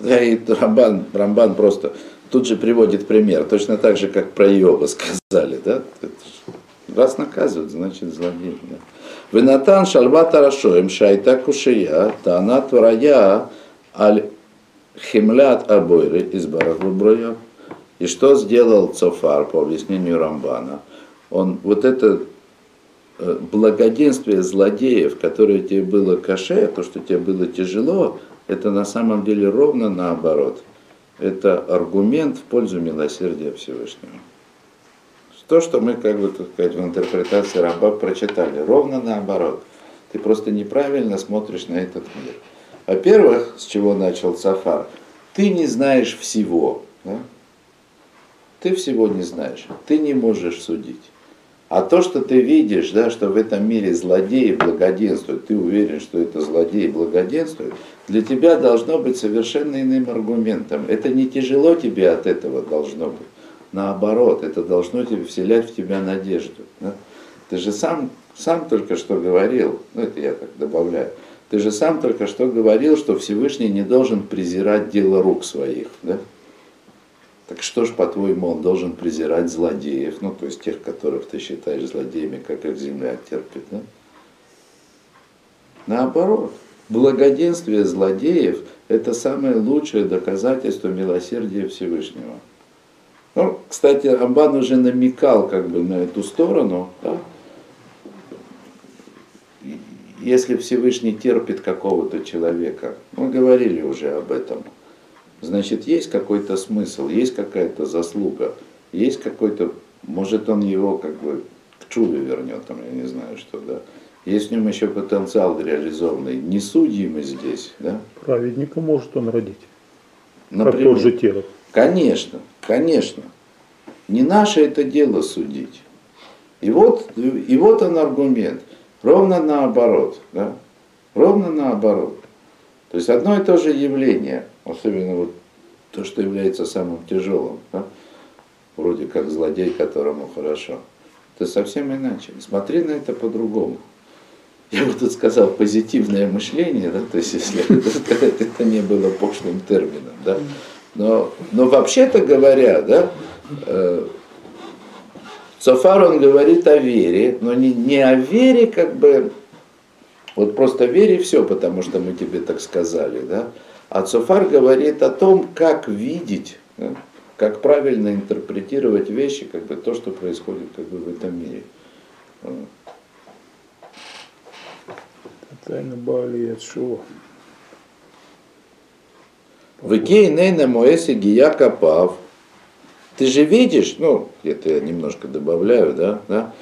Да, и Рамбан, Рамбан просто тут же приводит пример, точно так же, как про Йоба сказали, да? Раз наказывают, значит злодей. Да? Венатан шальвата рашоем шайта кушия, тана тварая аль химлят абойры из барахбуброя. И что сделал Цофар по объяснению Рамбана? Он вот это Э, благоденствие злодеев, которое тебе было каше, то, что тебе было тяжело, это на самом деле ровно наоборот. Это аргумент в пользу милосердия Всевышнего. То, что мы, как бы, так сказать, в интерпретации раба прочитали, ровно наоборот. Ты просто неправильно смотришь на этот мир. Во-первых, с чего начал Сафар, ты не знаешь всего. Да? Ты всего не знаешь. Ты не можешь судить. А то, что ты видишь, да, что в этом мире злодеи благоденствуют, ты уверен, что это злодеи благоденствуют, для тебя должно быть совершенно иным аргументом. Это не тяжело тебе от этого должно быть. Наоборот, это должно тебе вселять в тебя надежду. Да? Ты же сам, сам только что говорил, ну это я так добавляю, ты же сам только что говорил, что Всевышний не должен презирать дело рук своих. Да? Так что ж, по-твоему, он должен презирать злодеев, ну, то есть тех, которых ты считаешь злодеями, как их земля терпит, да? Наоборот, благоденствие злодеев – это самое лучшее доказательство милосердия Всевышнего. Ну, кстати, Амбан уже намекал как бы на эту сторону, да? если Всевышний терпит какого-то человека, мы говорили уже об этом – значит, есть какой-то смысл, есть какая-то заслуга, есть какой-то, может, он его как бы к чуве вернет, там, я не знаю, что, да. Есть в нем еще потенциал реализованный. Не судьи здесь, да? Праведника может он родить. Например, как тот же Теров. Конечно, конечно. Не наше это дело судить. И вот, и вот он аргумент. Ровно наоборот. Да? Ровно наоборот. То есть одно и то же явление, особенно вот то, что является самым тяжелым, да? вроде как злодей, которому хорошо. Это совсем иначе. Смотри на это по-другому. Я вот тут сказал позитивное мышление, да, то есть если это не было пошлым термином, да. Но, но вообще-то говоря, да, э, Софар он говорит о вере, но не, не о вере как бы вот просто верь и все, потому что мы тебе так сказали. Да? А Цуфар говорит о том, как видеть, да? как правильно интерпретировать вещи, как бы то, что происходит как бы, в этом мире. Тайна Бали от Шува. Выкей нейна моэси гия капав. Ты же видишь, ну, это я немножко добавляю, да, да,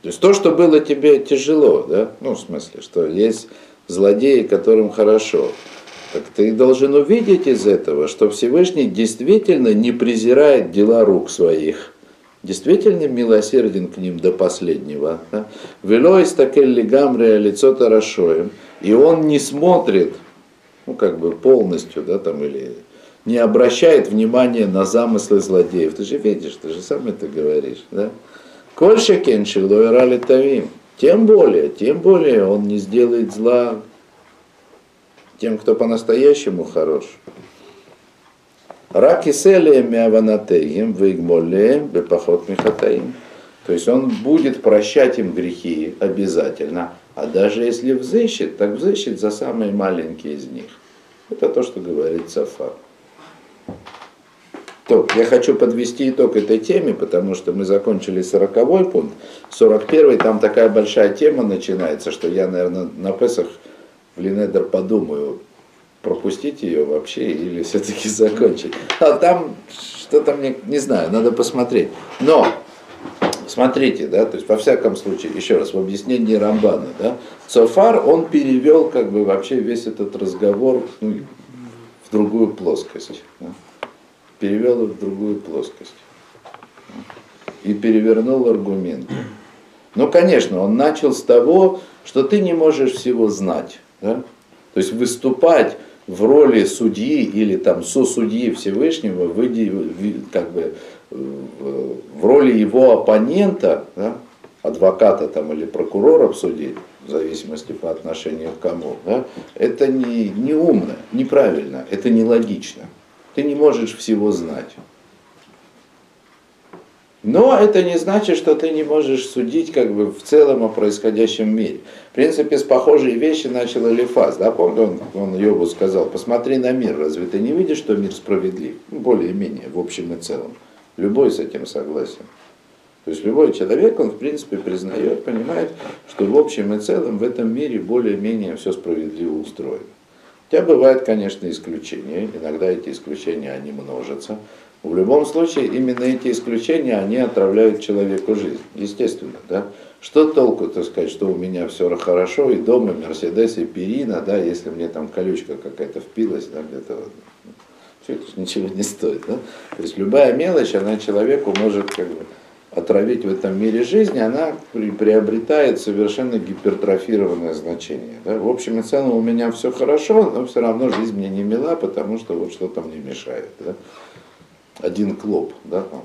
то есть то, что было тебе тяжело, да, ну в смысле, что есть злодеи, которым хорошо. Так ты должен увидеть из этого, что Всевышний действительно не презирает дела рук своих, действительно милосерден к ним до последнего. Велой стакель гамрия лицо тарашоем, и он не смотрит, ну как бы полностью, да, там или не обращает внимания на замыслы злодеев. Ты же видишь, ты же сам это говоришь, да? Кольша кеншил лоирали тавим. Тем более, тем более он не сделает зла тем, кто по-настоящему хорош. Раки селием мяванатеем выгмолеем бепохот михатаим. То есть он будет прощать им грехи обязательно. А даже если взыщет, так взыщет за самые маленькие из них. Это то, что говорит Сафар. То, я хочу подвести итог этой теме, потому что мы закончили 40 пункт. 41 там такая большая тема начинается, что я, наверное, на Песах в Линедер подумаю, пропустить ее вообще или все-таки закончить. А там что-то мне, не знаю, надо посмотреть. Но, смотрите, да, то есть во всяком случае, еще раз, в объяснении Рамбана, да, Цофар, он перевел как бы вообще весь этот разговор ну, в другую плоскость. Да перевел их в другую плоскость. И перевернул аргументы. Ну, конечно, он начал с того, что ты не можешь всего знать. Да? То есть выступать в роли судьи или там сосудьи Всевышнего, как бы, в роли его оппонента, да? адвоката там, или прокурора в суде, в зависимости по отношению к кому, да? это не, не умно, неправильно, это нелогично. Ты не можешь всего знать. Но это не значит, что ты не можешь судить как бы в целом о происходящем мире. В принципе, с похожей вещи начал Элифаз. Да, помню, он, он Йобу сказал, посмотри на мир, разве ты не видишь, что мир справедлив? Ну, более-менее, в общем и целом. Любой с этим согласен. То есть любой человек, он в принципе признает, понимает, что в общем и целом в этом мире более-менее все справедливо устроено. Хотя бывают, конечно, исключения, иногда эти исключения, они множатся. В любом случае, именно эти исключения, они отравляют человеку жизнь, естественно, да. Что толку, так сказать, что у меня все хорошо, и дома, Мерседес, и Перина, да, если мне там колючка какая-то впилась, да, где-то, все это ничего не стоит, да. То есть любая мелочь, она человеку может как бы отравить в этом мире жизни, она приобретает совершенно гипертрофированное значение. Да? В общем и целом у меня все хорошо, но все равно жизнь мне не мила, потому что вот что-то мне мешает. Да? Один клоп, да, там,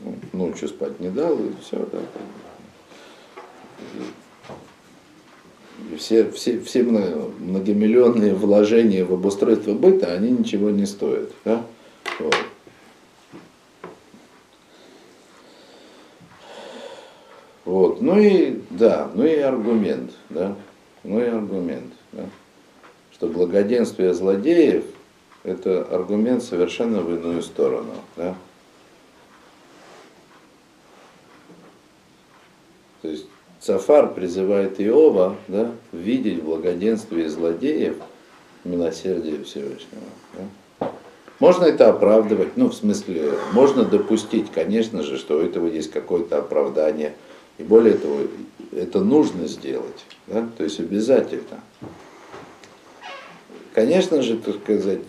ну, ночью спать не дал, и все, да. И все, все, все многомиллионные вложения в обустройство быта, они ничего не стоят. Да? Вот. Вот. Ну и да, ну и аргумент, да, ну и аргумент, да, что благоденствие злодеев – это аргумент совершенно в иную сторону, да. То есть Цафар призывает Иова да, видеть в злодеев милосердие Всевышнего. Да? Можно это оправдывать, ну, в смысле, можно допустить, конечно же, что у этого есть какое-то оправдание – и более того, это нужно сделать, да? то есть обязательно. Конечно же, так сказать,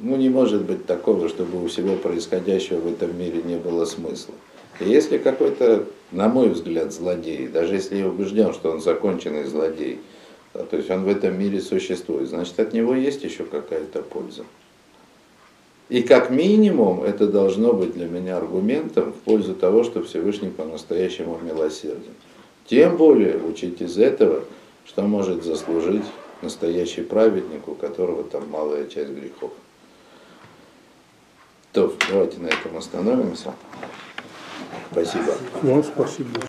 ну не может быть такого, чтобы у всего происходящего в этом мире не было смысла. И если какой-то, на мой взгляд, злодей, даже если я убежден, что он законченный злодей, да, то есть он в этом мире существует, значит от него есть еще какая-то польза. И как минимум это должно быть для меня аргументом в пользу того, что Всевышний по-настоящему милосерден. Тем более учить из этого, что может заслужить настоящий праведник, у которого там малая часть грехов. То, давайте на этом остановимся. Спасибо. Вам спасибо.